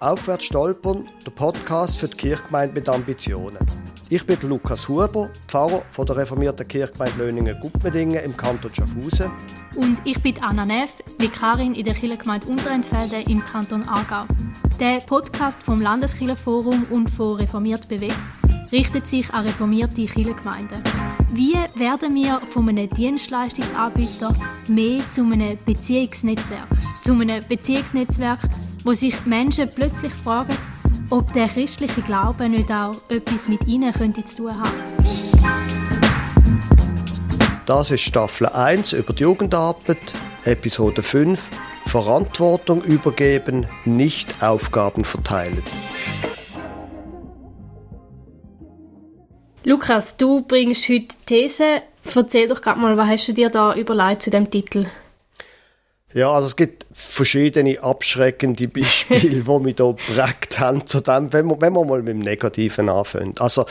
Aufwärts stolpern, der Podcast für die Kirchgemeinde mit Ambitionen. Ich bin Lukas Huber, Pfarrer von der reformierten Kirchgemeinde Löningen-Gutmedingen im Kanton Schaffhausen. Und ich bin Anna Neff, Vikarin in der Kirchgemeinde Unterentfelde im Kanton Aargau. Der Podcast vom Landeskirchenforum und von Reformiert bewegt richtet sich an reformierte Kirchengemeinden. Wie werden wir von einem Dienstleistungsanbieter mehr zu einem Beziehungsnetzwerk? Zu einem Beziehungsnetzwerk, wo sich Menschen plötzlich fragen, ob der christliche Glaube nicht auch etwas mit ihnen könnte zu tun haben. Das ist Staffel 1 über die Jugendarbeit, Episode 5 Verantwortung übergeben, nicht Aufgaben verteilen. Lukas, du bringst heute These. Erzähl doch gerade mal, was hast du dir da überlegt zu dem Titel? Ja, also es gibt verschiedene abschreckende Beispiele, die mich hier geprägt haben zu dem, wenn wir, wenn wir mal mit dem Negativen anfangen. Also,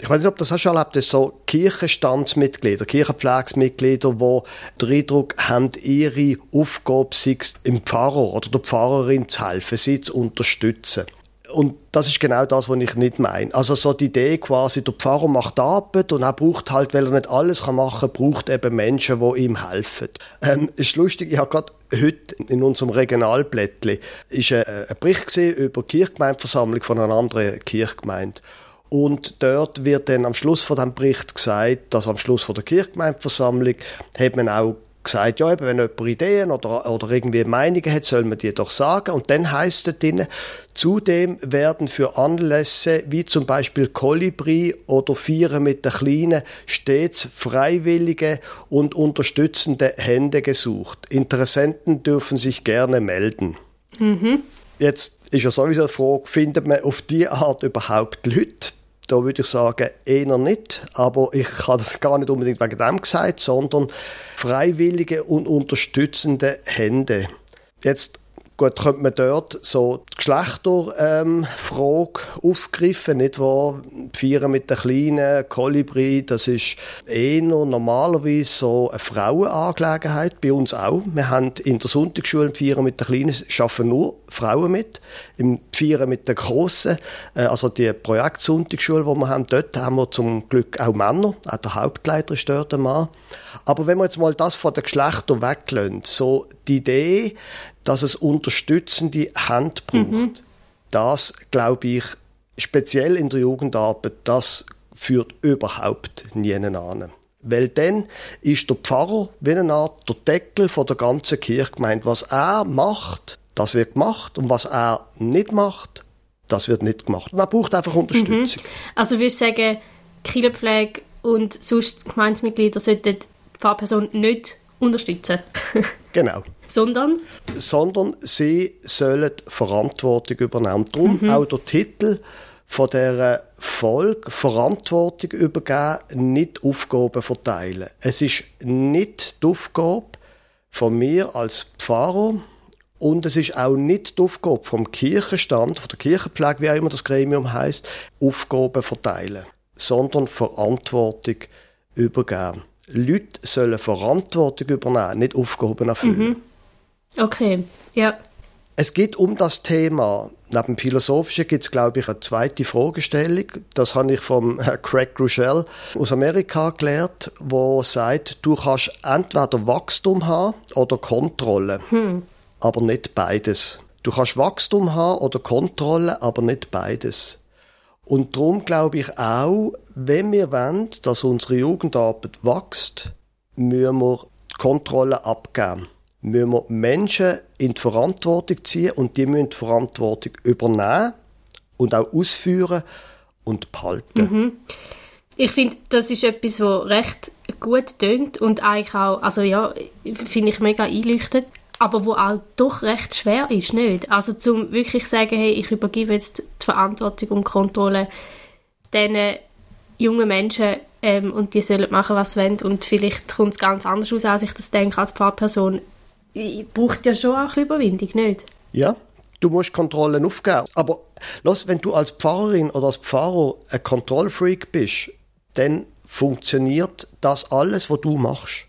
ich weiß nicht, ob das hast du schon erlebt, so Kirchenstandsmitglieder, Kirchenpflegsmitglieder, die den Eindruck haben, ihre Aufgabe sei im Pfarrer oder der Pfarrerin zu helfen, sie zu unterstützen. Und das ist genau das, was ich nicht meine. Also so die Idee quasi, der Pfarrer macht Arbeit und er braucht halt, weil er nicht alles machen kann, braucht eben Menschen, die ihm helfen. Ähm, ist lustig, ich habe gerade heute in unserem Regionalblättli ist ein, ein Bericht gesehen über die Kirchgemeindeversammlung von einer anderen Kirchgemeinde. Und dort wird dann am Schluss von dem Bericht gesagt, dass am Schluss von der Kirchgemeindeversammlung hat man auch gesagt, ja, eben, wenn jemand Ideen oder, oder irgendwie Meinungen hat, soll man die doch sagen. Und dann heißt es drin, zudem werden für Anlässe wie zum Beispiel Kolibri oder Vieren mit der Kleinen stets freiwillige und unterstützende Hände gesucht. Interessenten dürfen sich gerne melden. Mhm. Jetzt ist ja sowieso die Frage, findet man auf diese Art überhaupt Leute? Da würde ich sagen, eher nicht. Aber ich habe das gar nicht unbedingt wegen dem gesagt, sondern freiwillige und unterstützende Hände. Jetzt Gut, könnte man dort so die Geschlechterfrage ähm, aufgreifen, nicht wahr? Vieren mit den kleinen Kolibri, das ist eher normalerweise so eine Frauenangelegenheit, bei uns auch. Wir haben in der Sonntagsschule im Vieren mit den kleinen, arbeiten nur Frauen mit. Im Vieren mit den grossen, äh, also die Projektsonntagsschule, die wir haben, dort haben wir zum Glück auch Männer, auch der Hauptleiter ist dort ein Mann. Aber wenn wir jetzt mal das von den Geschlechtern weglassen, so die Idee, dass es unterstützende Hand braucht. Mhm. Das, glaube ich, speziell in der Jugendarbeit, das führt überhaupt nie an. Weil dann ist der Pfarrer wie eine Art der Deckel von der ganzen Kirchgemeinde. Was er macht, das wird gemacht. Und was er nicht macht, das wird nicht gemacht. Man braucht einfach Unterstützung. Mhm. Also würdest du sagen, Kirchenpflege und sonst Gemeindemitglieder sollten Pfarrperson nicht unterstützen? genau. Sondern? Sondern sie sollen Verantwortung übernehmen. Darum mhm. auch der Titel von der Folge Verantwortung übergeben, nicht Aufgaben verteilen. Es ist nicht die Aufgabe von mir als Pfarrer und es ist auch nicht die Aufgabe vom Kirchenstand, von der Kirchenpflege, wie auch immer das Gremium heißt, Aufgaben verteilen, sondern Verantwortung übergeben. Leute sollen Verantwortung übernehmen, nicht Aufgaben erfüllen. Mhm. Okay, ja. Es geht um das Thema. Neben dem Philosophischen gibt es, glaube ich, eine zweite Fragestellung. Das habe ich vom Craig Rochelle aus Amerika gelernt, wo sagt, du kannst entweder Wachstum haben oder Kontrolle, hm. aber nicht beides. Du kannst Wachstum haben oder Kontrolle, aber nicht beides. Und darum glaube ich auch, wenn wir wollen, dass unsere Jugendarbeit wächst, müssen wir die Kontrolle abgeben müssen wir Menschen in die Verantwortung ziehen und die müssen die Verantwortung übernehmen und auch ausführen und behalten. Mhm. Ich finde, das ist etwas, was recht gut tönt und eigentlich auch, also ja, finde ich mega einleuchtend, aber wo auch doch recht schwer ist, nicht? Also zum wirklich sagen, hey, ich übergebe jetzt die Verantwortung und Kontrolle diesen jungen Menschen ähm, und die sollen machen, was sie wollen und vielleicht kommt es ganz anders aus, als ich das denke als Pfarrperson braucht ja schon auch ein Überwindung, nicht? Ja, du musst Kontrollen aufgeben. Aber los, wenn du als Pfarrerin oder als Pfarrer ein Kontrollfreak bist, dann funktioniert das alles, was du machst.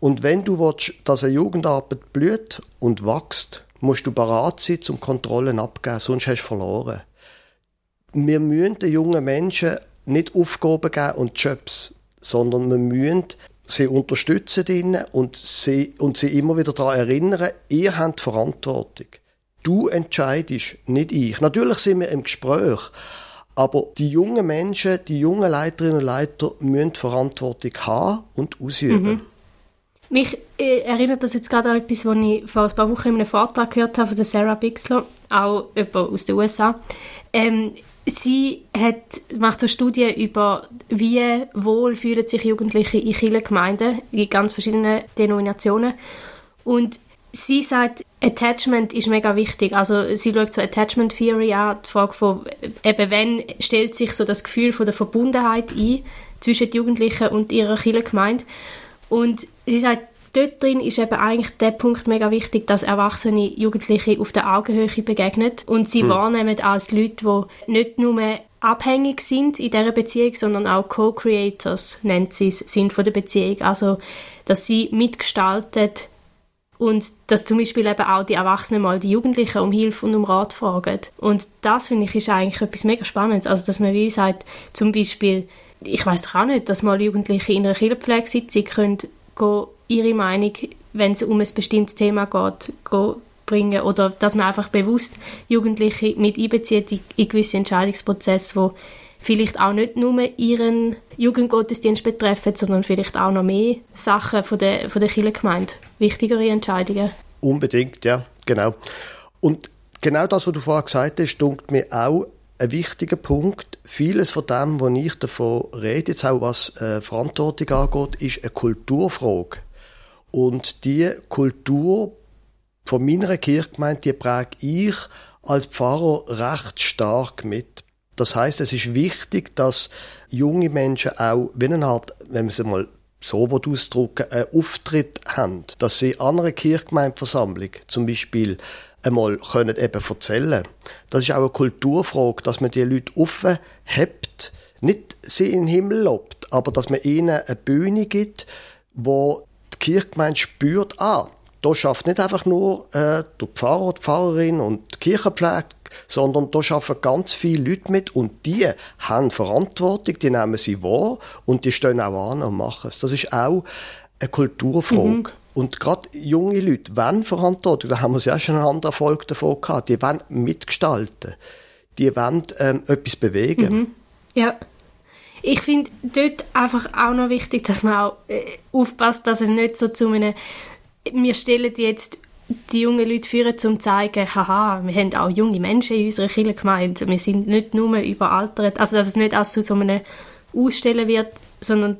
Und wenn du willst, dass eine Jugendarbeit blüht und wächst, musst du bereit sein, zum Kontrollen abgeben, sonst hast du verloren. Wir müssen den jungen Menschen nicht Aufgaben geben und Jobs, sondern wir müssen sie unterstützen und sie, und sie immer wieder daran erinnern, ihr habt Verantwortung. Du entscheidest, nicht ich. Natürlich sind wir im Gespräch, aber die jungen Menschen, die jungen Leiterinnen und Leiter müssen Verantwortung haben und ausüben. Mhm. Mich äh, erinnert das jetzt gerade an etwas, was ich vor ein paar Wochen in einem Vortrag gehört habe von Sarah Bixler, auch jemand aus den USA. Ähm, sie hat, macht so Studien über, wie wohl fühlen sich Jugendliche in Kirchengemeinden, in ganz verschiedenen Denominationen. Und sie sagt, Attachment ist mega wichtig. Also sie schaut so Attachment Theory an, die Frage von, eben wenn stellt sich so das Gefühl von der Verbundenheit ein zwischen Jugendlichen und ihrer Kirchengemeinde. Und sie sagt, dort drin ist eben eigentlich der Punkt mega wichtig, dass erwachsene Jugendliche auf der Augenhöhe begegnen und sie hm. wahrnehmen als Leute, die nicht nur abhängig sind in dieser Beziehung, sondern auch Co-Creators, nennt sie es, sind von der Beziehung. Also, dass sie mitgestalten und dass zum Beispiel eben auch die Erwachsenen mal die Jugendlichen um Hilfe und um Rat fragen. Und das, finde ich, ist eigentlich etwas mega Spannendes. Also, dass man wie sagt, zum Beispiel, ich weiß doch auch nicht, dass mal Jugendliche in einer Kinderpflegesitzung können gehen, ihre Meinung, wenn es um ein bestimmtes Thema geht, bringen oder dass man einfach bewusst Jugendliche mit einbezieht in, gewisse Entscheidungsprozesse, wo vielleicht auch nicht nur ihren Jugendgottesdienst betreffen, sondern vielleicht auch noch mehr Sachen von der, von der Kirchengemeinde, wichtigere Entscheidungen. Unbedingt, ja, genau. Und genau das, was du vorher gesagt hast, dunkt mir auch ein wichtiger Punkt. Vieles von dem, was ich davon rede, jetzt auch was äh, Verantwortung angeht, ist eine Kulturfrage. Und die Kultur von meiner Kirchgemeinde, die präge ich als Pfarrer recht stark mit. Das heißt, es ist wichtig, dass junge Menschen auch, wenn Art, wenn man es mal so ausdrücken, einen Auftritt haben, dass sie an einer Kirchgemeindeversammlung zum Beispiel einmal können eben erzählen. Das ist auch eine Kulturfrage, dass man die Leute offen hebt, nicht sie in den Himmel lobt, aber dass man ihnen eine Bühne gibt, wo Kirchgemeinde spürt, ah, da schafft nicht einfach nur äh, der Pfarrer, die Pfarrerin und die Kirchenpflege, sondern da arbeiten ganz viele Leute mit und die haben Verantwortung, die nehmen sie wahr und die stehen auch an und machen es. Das ist auch eine Kulturfrage. Mhm. Und gerade junge Leute wollen Verantwortung, da haben wir ja schon einen anderen Erfolg davon gehabt, die wollen mitgestalten, die wollen ähm, etwas bewegen. Mhm. Ja. Ich finde dort einfach auch noch wichtig, dass man auch äh, aufpasst, dass es nicht so zu einem, wir stellen jetzt die jungen Leute führen, um zu zeigen, haha, wir haben auch junge Menschen in unserer Kirchengemeinde, wir sind nicht nur überaltert, also dass es nicht als zu so einem Ausstellen wird, sondern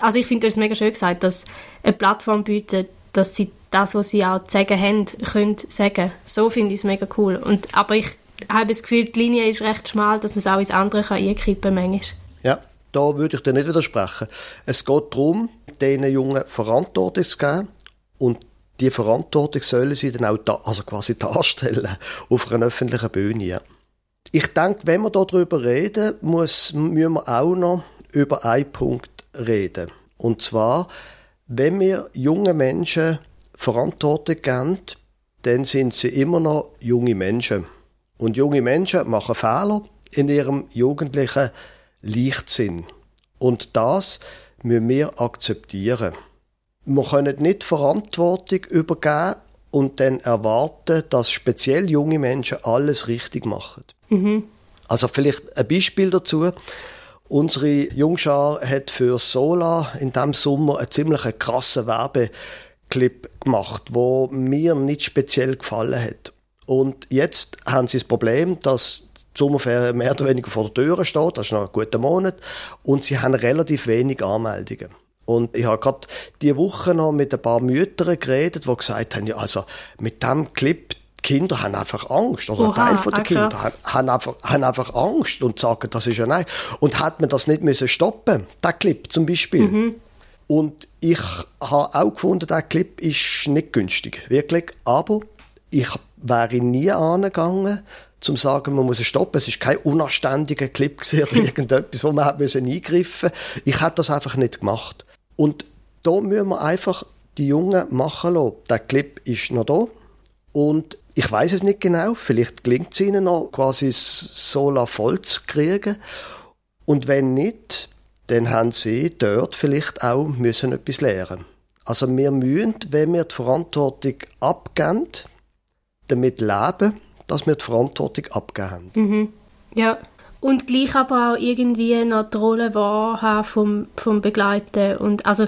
also ich finde, hast es mega schön gesagt, dass eine Plattform bietet, dass sie das, was sie auch zu sagen haben, können sagen. So finde ich es mega cool. Und, aber ich habe das Gefühl, die Linie ist recht schmal, dass es auch ins andere kann einkippen kann Ja, da würde ich dir nicht widersprechen. Es geht darum, diesen Jungen Verantwortung zu geben und die Verantwortung sollen sie dann auch da, also quasi darstellen auf einer öffentlichen Bühne. Ich denke, wenn wir darüber reden, muss, müssen wir auch noch über einen Punkt reden. Und zwar, wenn wir junge Menschen Verantwortung geben, dann sind sie immer noch junge Menschen. Und junge Menschen machen Fehler in ihrem jugendlichen Leichtsinn. Und das müssen wir akzeptieren. Wir können nicht Verantwortung übergeben und dann erwarten, dass speziell junge Menschen alles richtig machen. Mhm. Also vielleicht ein Beispiel dazu. Unsere Jungschar hat für Sola in diesem Sommer einen ziemlich krassen Werbeclip gemacht, wo mir nicht speziell gefallen hat. Und jetzt haben sie das Problem, dass Sommerferien mehr oder weniger vor der Tür steht, das ist noch ein guter Monat, und sie haben relativ wenig Anmeldungen. Und ich habe gerade diese Woche noch mit ein paar Müttern geredet, die gesagt haben, ja, also mit dem Clip, Kinder haben einfach Angst, oder Oha, ein Teil der Kinder haben einfach, haben einfach Angst und sagen, das ist ja nein. Und hat man das nicht müssen stoppen, der Clip zum Beispiel. Mhm. Und ich habe auch gefunden, der Clip ist nicht günstig, wirklich. Aber ich wäre nie angegangen, zum sagen, man muss es stoppen. Es ist kein unanständiger Clip oder irgendetwas, wo man hat müssen eingreifen. Ich hätte das einfach nicht gemacht. Und da müssen wir einfach die Jungen machen lassen. Der Clip ist noch da. Und Ich weiß es nicht genau. Vielleicht gelingt es ihnen noch, quasi Sola voll zu kriegen. Und wenn nicht, dann haben sie dort vielleicht auch müssen etwas lernen. Also wir müssen, wenn wir die Verantwortung abgeben, damit leben, dass wir die Verantwortung abgeben haben. Mhm. Ja, und gleich aber auch irgendwie noch die Rolle wahrhaben vom, vom Begleiten. Und also,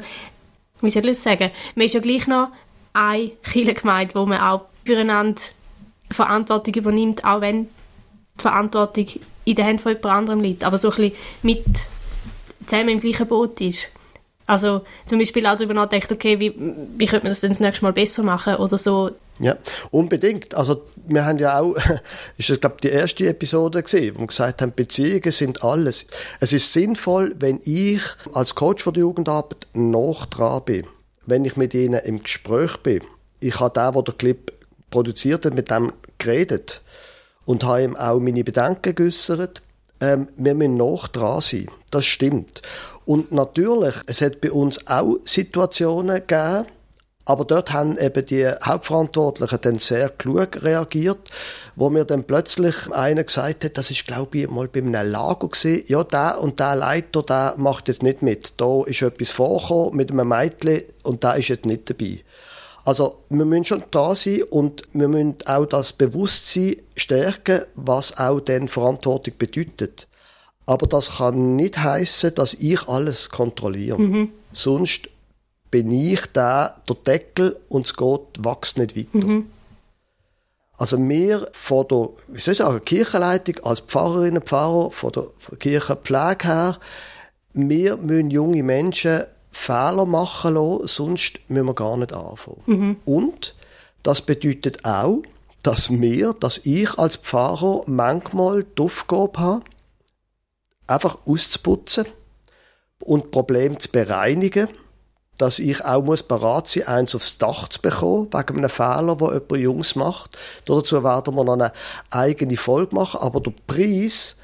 wie soll ich das sagen? Man ist ja gleich noch eine Kirchengemeinde, wo man auch füreinander Verantwortung übernimmt, auch wenn die Verantwortung in den Händen von jemand anderem liegt. Aber so ein bisschen mit zusammen im gleichen Boot ist. Also zum Beispiel auch darüber nachdenkt, okay, wie, wie könnte man das denn das nächste Mal besser machen oder so. Ja, unbedingt. Also wir haben ja auch, ist das glaube die erste Episode gesehen, wo wir gesagt haben, Beziehungen sind alles. Es ist sinnvoll, wenn ich als Coach für die Jugendarbeit noch dran bin, wenn ich mit ihnen im Gespräch bin. Ich habe wo der Clip produziert hat, mit dem geredet und habe ihm auch meine Bedenken geäußert. Ähm, wir müssen noch dran sein. Das stimmt. Und natürlich, es hat bei uns auch Situationen gegeben, aber dort haben eben die Hauptverantwortlichen dann sehr klug reagiert, wo mir dann plötzlich einer gesagt hat, das ist glaube ich mal bei einem Lager gesehen, ja, der und der Leiter, der macht jetzt nicht mit. Da ist etwas vorgekommen mit einem Mädchen und der ist jetzt nicht dabei. Also wir müssen schon da sein und wir müssen auch das Bewusstsein stärken, was auch dann Verantwortung bedeutet. Aber das kann nicht heißen, dass ich alles kontrolliere. Mhm. Sonst bin ich da der Deckel und es geht, wächst nicht weiter. Mhm. Also wir von der, wie soll ich sagen, Kirchenleitung als Pfarrerinnen und Pfarrer, von der Kirchenpflege her, wir müssen junge Menschen Fehler machen lassen, sonst müssen wir gar nicht anfangen. Mhm. Und das bedeutet auch, dass wir, dass ich als Pfarrer manchmal die Aufgabe habe, einfach auszuputzen und Problem zu bereinigen, dass ich auch muss bereit sein, eins aufs Dach zu bekommen, wegen einem Fehler, den jemand Jungs macht. Dazu werden wir noch eine eigene Folge machen, aber der Preis,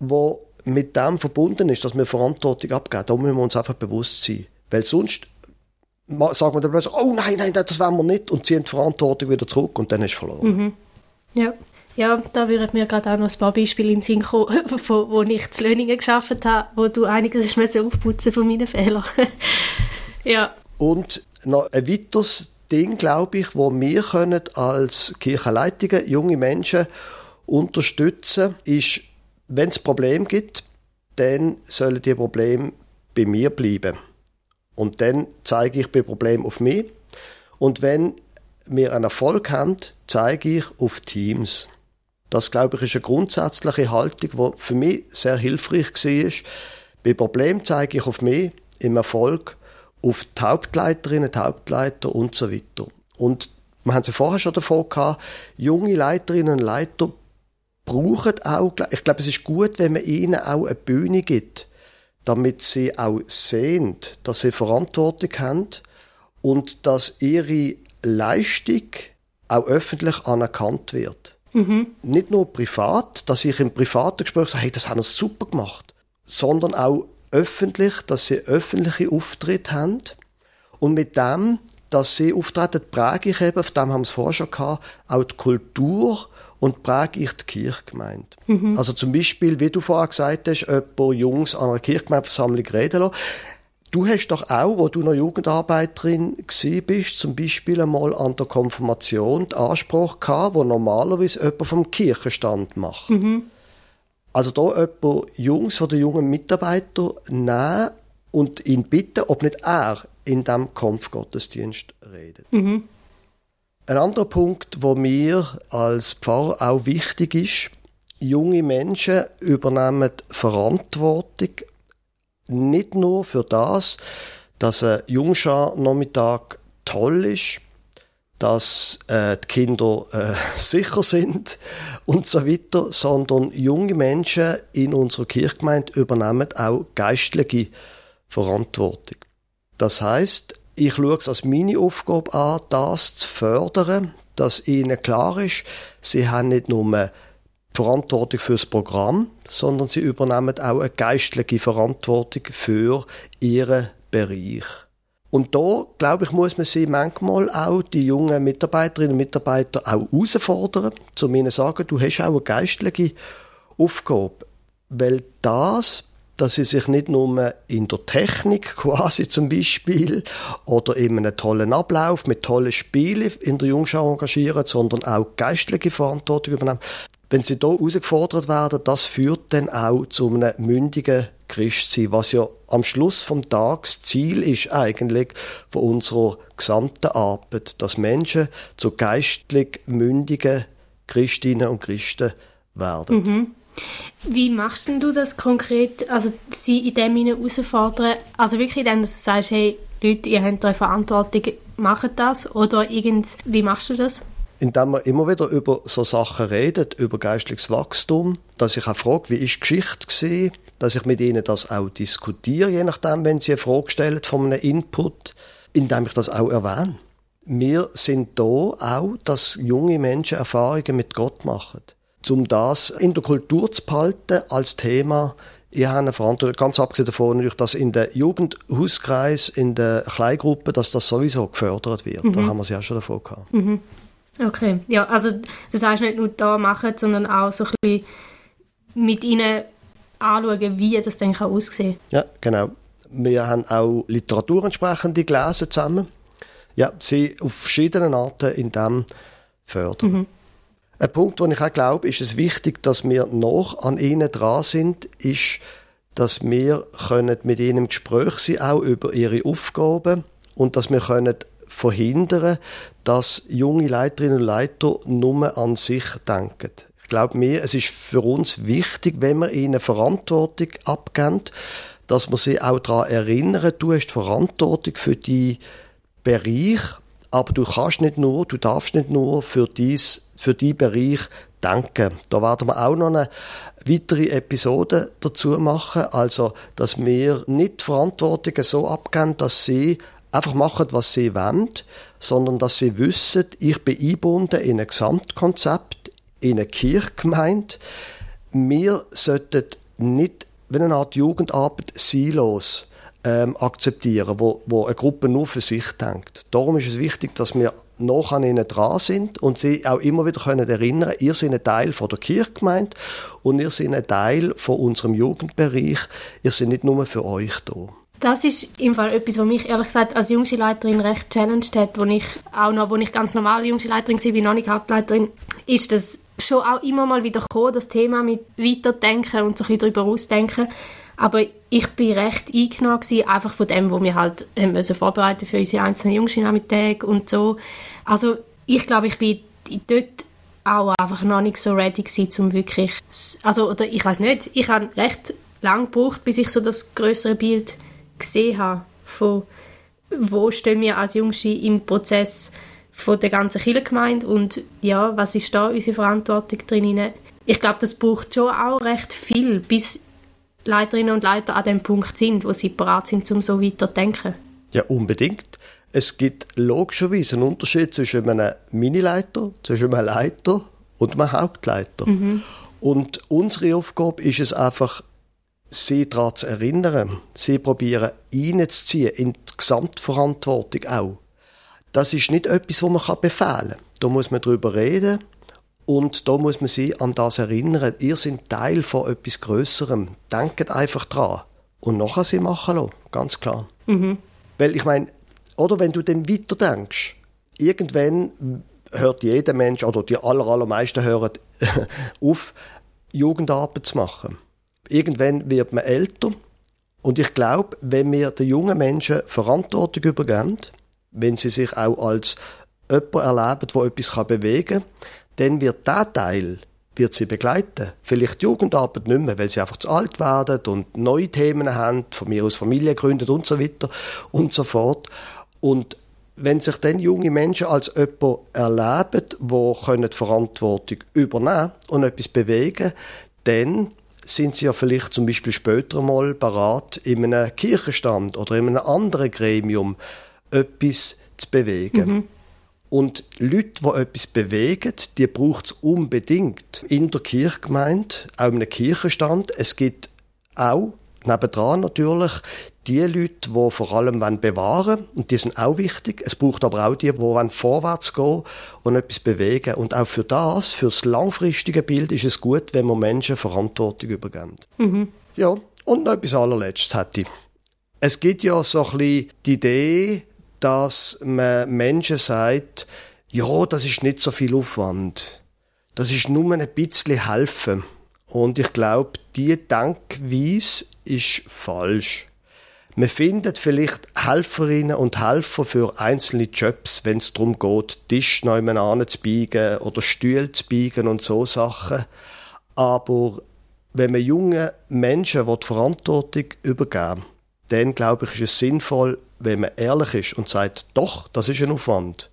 der mit dem verbunden ist, dass wir Verantwortung abgeben, da müssen wir uns einfach bewusst sein. Weil sonst sagen wir dann plötzlich, oh nein, nein, das wollen wir nicht und ziehen die Verantwortung wieder zurück und dann ist es verloren. Mhm. Ja. Ja, da würden mir gerade auch noch ein paar Beispiele in den Sinn kommen, wo, wo ich zu Löningen geschafft habe, wo du einiges aufputzen von meinen Fehlern. ja. Und noch ein weiteres Ding, glaube ich, wo wir können als Kirchenleitungen junge Menschen unterstützen, ist, wenn es Probleme gibt, dann sollen die Probleme bei mir bleiben. Und dann zeige ich bei Problem auf mich. Und wenn wir einen Erfolg haben, zeige ich auf Teams. Das, glaube ich, ist eine grundsätzliche Haltung, die für mich sehr hilfreich war. Bei Problemen zeige ich auf mich, im Erfolg, auf die Hauptleiterinnen, die Hauptleiter und so weiter. Und wir haben es ja vorher schon davon gehabt, junge Leiterinnen und Leiter brauchen auch, ich glaube, es ist gut, wenn man ihnen auch eine Bühne gibt, damit sie auch sehen, dass sie Verantwortung haben und dass ihre Leistung auch öffentlich anerkannt wird. Mhm. Nicht nur privat, dass ich im privaten Gespräch sage, hey, das haben wir super gemacht, sondern auch öffentlich, dass sie öffentliche Auftritte haben und mit dem, dass sie auftreten, präge ich eben, auf dem haben wir es vorher schon gehabt, auch die Kultur und präge ich die Kirchgemeinde. Mhm. Also zum Beispiel, wie du vorher gesagt hast, jemand Jungs an einer Kirchgemeindeversammlung reden lassen. Du hast doch auch, wo du noch Jugendarbeiterin bist, zum Beispiel einmal an der Konfirmation den Anspruch gehabt, wo normalerweise jemand vom Kirchenstand macht. Mhm. Also da jemand Jungs von den jungen Mitarbeiter nehmen und ihn bitten, ob nicht er in diesem Kampfgottesdienst redet. Mhm. Ein anderer Punkt, wo mir als Pfarrer auch wichtig ist, junge Menschen übernehmen Verantwortung nicht nur für das, dass ein Jungschar-Nachmittag toll ist, dass äh, die Kinder äh, sicher sind und so weiter, sondern junge Menschen in unserer Kirchgemeinde übernehmen auch geistliche Verantwortung. Das heißt, ich schaue es als meine Aufgabe an, das zu fördern, dass ihnen klar ist, sie haben nicht nur Verantwortung für das Programm, sondern sie übernehmen auch eine geistliche Verantwortung für ihren Bereich. Und da, glaube ich, muss man sie manchmal auch, die jungen Mitarbeiterinnen und Mitarbeiter, auch herausfordern, zu ihnen sagen, du hast auch eine geistliche Aufgabe. Weil das, dass sie sich nicht nur in der Technik quasi zum Beispiel oder in einem tollen Ablauf mit tollen Spielen in der Jungschau engagieren, sondern auch geistliche Verantwortung übernehmen. Wenn sie da herausgefordert werden, das führt dann auch zu einem mündigen Christsein, was ja am Schluss vom Tages Ziel ist eigentlich von unserer gesamten Arbeit, dass Menschen zu geistlich mündigen Christinnen und Christen werden. Mhm. Wie machst du das konkret, also sie in dem herausfordern, also wirklich indem du sagst, hey Leute, ihr habt eure Verantwortung, macht das oder irgend, wie machst du das? Indem man immer wieder über so Sachen redet, über geistliches Wachstum, dass ich auch frage, wie ist die Geschichte gewesen, dass ich mit ihnen das auch diskutiere, je nachdem, wenn sie eine Frage stellen von einem Input, indem ich das auch erwähne. Wir sind da auch, dass junge Menschen Erfahrungen mit Gott machen um das in der Kultur zu behalten als Thema. Ich habe eine Verantwortung, ganz abgesehen davon, dass in den Jugendhauskreis, in den Kleingruppen, dass das sowieso gefördert wird. Mhm. Da haben wir es ja schon davon gehabt. Mhm. Okay, ja, also du sagst nicht nur da machen, sondern auch so ein bisschen mit ihnen anschauen, wie das dann aussehen kann. Ja, genau. Wir haben auch Literatur entsprechende gelesen zusammen. Ja, sie auf verschiedene Arten in dem fördern. Mhm. Ein Punkt, den ich auch glaube, ist es wichtig, dass wir noch an ihnen dran sind, ist, dass wir können mit ihnen im Gespräch sein, auch über ihre Aufgaben und dass wir können verhindern, dass junge Leiterinnen und Leiter nur an sich denken. Ich glaube mir, es ist für uns wichtig, wenn wir ihnen Verantwortung abgeben, dass wir sie auch daran erinnern, du hast Verantwortung für die Bereich, aber du kannst nicht nur, du darfst nicht nur für dies für die Bereich denken. Da werden wir auch noch eine weitere Episode dazu machen, also dass wir nicht Verantwortung so abgeben, dass sie einfach machen, was sie wollen, sondern dass sie wissen, ich bin eingebunden in ein Gesamtkonzept, in eine Kirchgemeinde. Wir sollten nicht, wenn eine Art Jugendarbeit silos ähm, akzeptieren, wo, wo eine Gruppe nur für sich denkt. Darum ist es wichtig, dass wir noch an ihnen dran sind und sie auch immer wieder können erinnern, ihr seid ein Teil von der Kirchgemeinde und ihr seid ein Teil von unserem Jugendbereich. Ihr seid nicht nur für euch da. Das ist im Fall etwas, was mich ehrlich gesagt als Jungschulleiterin recht challenged hat, wo ich auch noch, wo ich ganz normale Jungschulleiterin war, wie noch nicht Hauptleiterin, ist das schon auch immer mal wieder gekommen, das Thema mit Weiterdenken und so ein bisschen darüber ausdenken. Aber ich bin recht eingenommen einfach von dem, was wir halt haben müssen vorbereiten für unsere einzelnen Jungschulnachmittage und so. Also ich glaube, ich bin dort auch einfach noch nicht so ready gewesen, um wirklich, also oder ich weiß nicht, ich habe recht lang gebraucht, bis ich so das größere Bild gesehen habe von wo stehen wir als Jungschi im Prozess von der ganzen Kirchengemeinde und ja, was ist da unsere Verantwortung drin? Ich glaube, das braucht schon auch recht viel, bis Leiterinnen und Leiter an dem Punkt sind, wo sie bereit sind, um so weiter zu denken. Ja, unbedingt. Es gibt logischerweise einen Unterschied zwischen einem Minileiter, zwischen einem Leiter und einem Hauptleiter. Mhm. Und unsere Aufgabe ist es einfach, sie daran zu erinnern, sie probieren reinzuziehen in die Gesamtverantwortung auch. Das ist nicht etwas, was man befehlen kann. Da muss man darüber reden, und da muss man sich an das erinnern. Ihr seid Teil von etwas Größerem. Denkt einfach dran. Und nachher sie machen lassen. Ganz klar. Mhm. Weil ich meine, oder wenn du dann weiter denkst, irgendwann hört jeder Mensch, oder die aller, allermeisten hören auf, Jugendarbeit zu machen. Irgendwann wird man älter. Und ich glaube, wenn wir den jungen Menschen Verantwortung übergeben, wenn sie sich auch als jemand erleben, der etwas bewegen kann, dann wird der Teil wird sie begleiten. Vielleicht die Jugendarbeit nicht mehr, weil sie einfach zu alt werden und neue Themen haben, von mir aus Familie gründet und so weiter und so fort. Und wenn sich dann junge Menschen als jemand erleben, die Verantwortung übernehmen und etwas bewegen, dann sind sie ja vielleicht zum Beispiel später mal parat, in einem Kirchenstand oder in einem anderen Gremium etwas zu bewegen. Mhm. Und Leute, die etwas bewegen, die braucht es unbedingt in der Kirchgemeinde, auch in einem Kirchenstand. Es gibt auch nebendran natürlich die Leute, die vor allem bewahren wollen, und die sind auch wichtig. Es braucht aber auch die, die vorwärts gehen und etwas bewegen. Und auch für das, für das langfristige Bild, ist es gut, wenn man Menschen Verantwortung übergeben. Mhm. Ja, und noch etwas allerletztes hätte ich. Es gibt ja so ein bisschen die Idee, dass man Menschen sagt, ja, das ist nicht so viel Aufwand. Das ist nur ein bisschen helfen. Und ich glaube, diese Denkweise ist falsch. Man findet vielleicht Helferinnen und Helfer für einzelne Jobs, wenn es darum geht, Tisch nebeneinander zu biegen oder Stühle zu biegen und so Sachen. Aber wenn man jungen Menschen die Verantwortung übergeben dann glaube ich, ist es sinnvoll, wenn man ehrlich ist und sagt, doch, das ist ein Aufwand.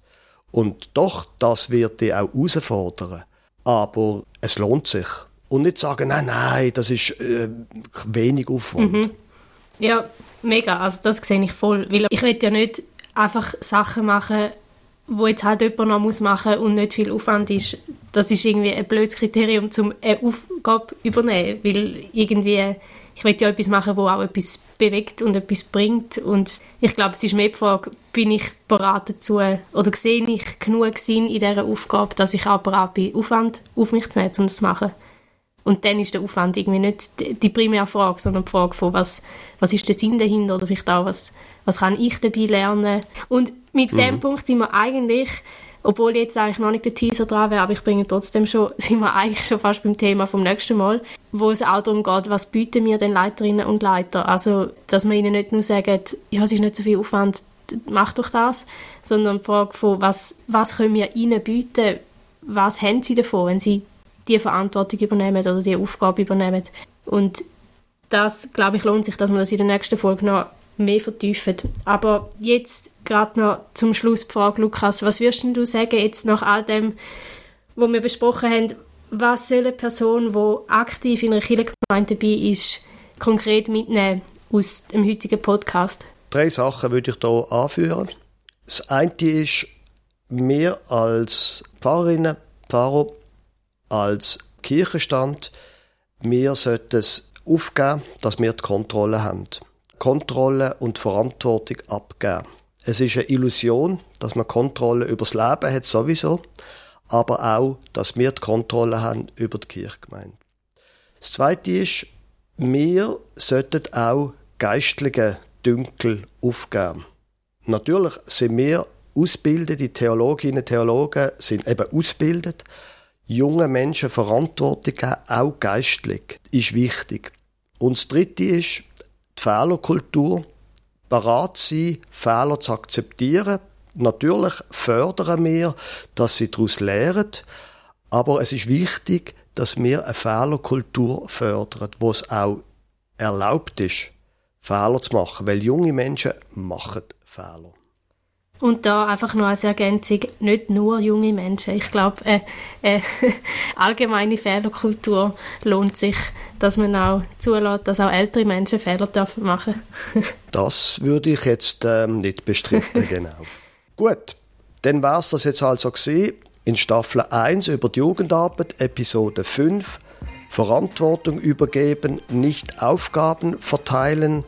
Und doch, das wird dich auch herausfordern. Aber es lohnt sich. Und nicht sagen, nein, nein, das ist äh, wenig Aufwand. Mhm. Ja, mega. Also das sehe ich voll. Weil ich will ja nicht einfach Sachen machen, wo jetzt halt jemand noch muss machen und nicht viel Aufwand ist. Das ist irgendwie ein blödes Kriterium, um eine Aufgabe zu übernehmen. Weil irgendwie ich will ja etwas machen, wo auch etwas bewegt und etwas bringt. Und ich glaube, es ist mehr die Frage, bin ich bereit dazu oder sehe ich genug Sinn in dieser Aufgabe, dass ich auch bereit bin, Aufwand auf mich zu nehmen, um das zu machen. Und dann ist der Aufwand irgendwie nicht die primäre Frage, sondern die Frage von, was, was ist der Sinn dahinter oder vielleicht auch, was, was kann ich dabei lernen. Und mit mhm. dem Punkt sind wir eigentlich obwohl jetzt eigentlich noch nicht der Teaser dran wäre, aber ich bringe trotzdem schon, sind wir eigentlich schon fast beim Thema vom nächsten Mal, wo es auch darum geht, was bieten wir den Leiterinnen und Leiter. Also, dass man ihnen nicht nur sagt, ja, es ist nicht so viel Aufwand, mach doch das, sondern die Frage von, was, was können wir ihnen bieten, was haben sie davon, wenn sie die Verantwortung übernehmen oder die Aufgabe übernehmen. Und das, glaube ich, lohnt sich, dass man das in der nächsten Folge noch mehr vertiefen. Aber jetzt gerade noch zum Schluss die Frage, Lukas, was würdest du sagen jetzt nach all dem, was wir besprochen haben, was soll eine Person, die aktiv in einer Kirchengemeinde dabei ist, konkret mitnehmen aus dem heutigen Podcast? Drei Sachen würde ich hier anführen. Das eine ist, wir als Pfarrerinnen, Pfarrer, als Kirchenstand, wir sollten es aufgeben, dass wir die Kontrolle haben. Kontrolle und Verantwortung abgeben. Es ist eine Illusion, dass man Kontrolle über das Leben hat, sowieso, aber auch, dass wir die Kontrolle haben über die Kirchgemeinde. Das Zweite ist, wir sollten auch geistliche Dünkel aufgeben. Natürlich sind wir ausgebildete Theologinnen und Theologen sind eben ausgebildet. Junge Menschen Verantwortung haben, auch geistlich, ist wichtig. Und das Dritte ist, die Fehlerkultur, bereit sein, Fehler zu akzeptieren. Natürlich fördern wir, dass sie daraus lernen, aber es ist wichtig, dass wir eine Fehlerkultur fördern, wo es auch erlaubt ist, Fehler zu machen, weil junge Menschen machen Fehler. Und da einfach noch als Ergänzung, nicht nur junge Menschen. Ich glaube, äh, äh, allgemeine Fehlerkultur lohnt sich, dass man auch zulässt, dass auch ältere Menschen Fehler dürfen machen Das würde ich jetzt ähm, nicht bestreiten, genau. Gut, dann war es das jetzt also gesehen in Staffel 1 über die Jugendarbeit, Episode 5, Verantwortung übergeben, nicht Aufgaben verteilen,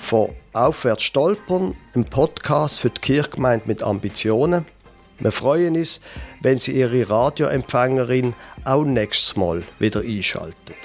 von Aufwärts stolpern, ein Podcast für die Kirchgemeinde mit Ambitionen. Wir freuen uns, wenn Sie Ihre Radioempfängerin auch nächstes Mal wieder einschaltet.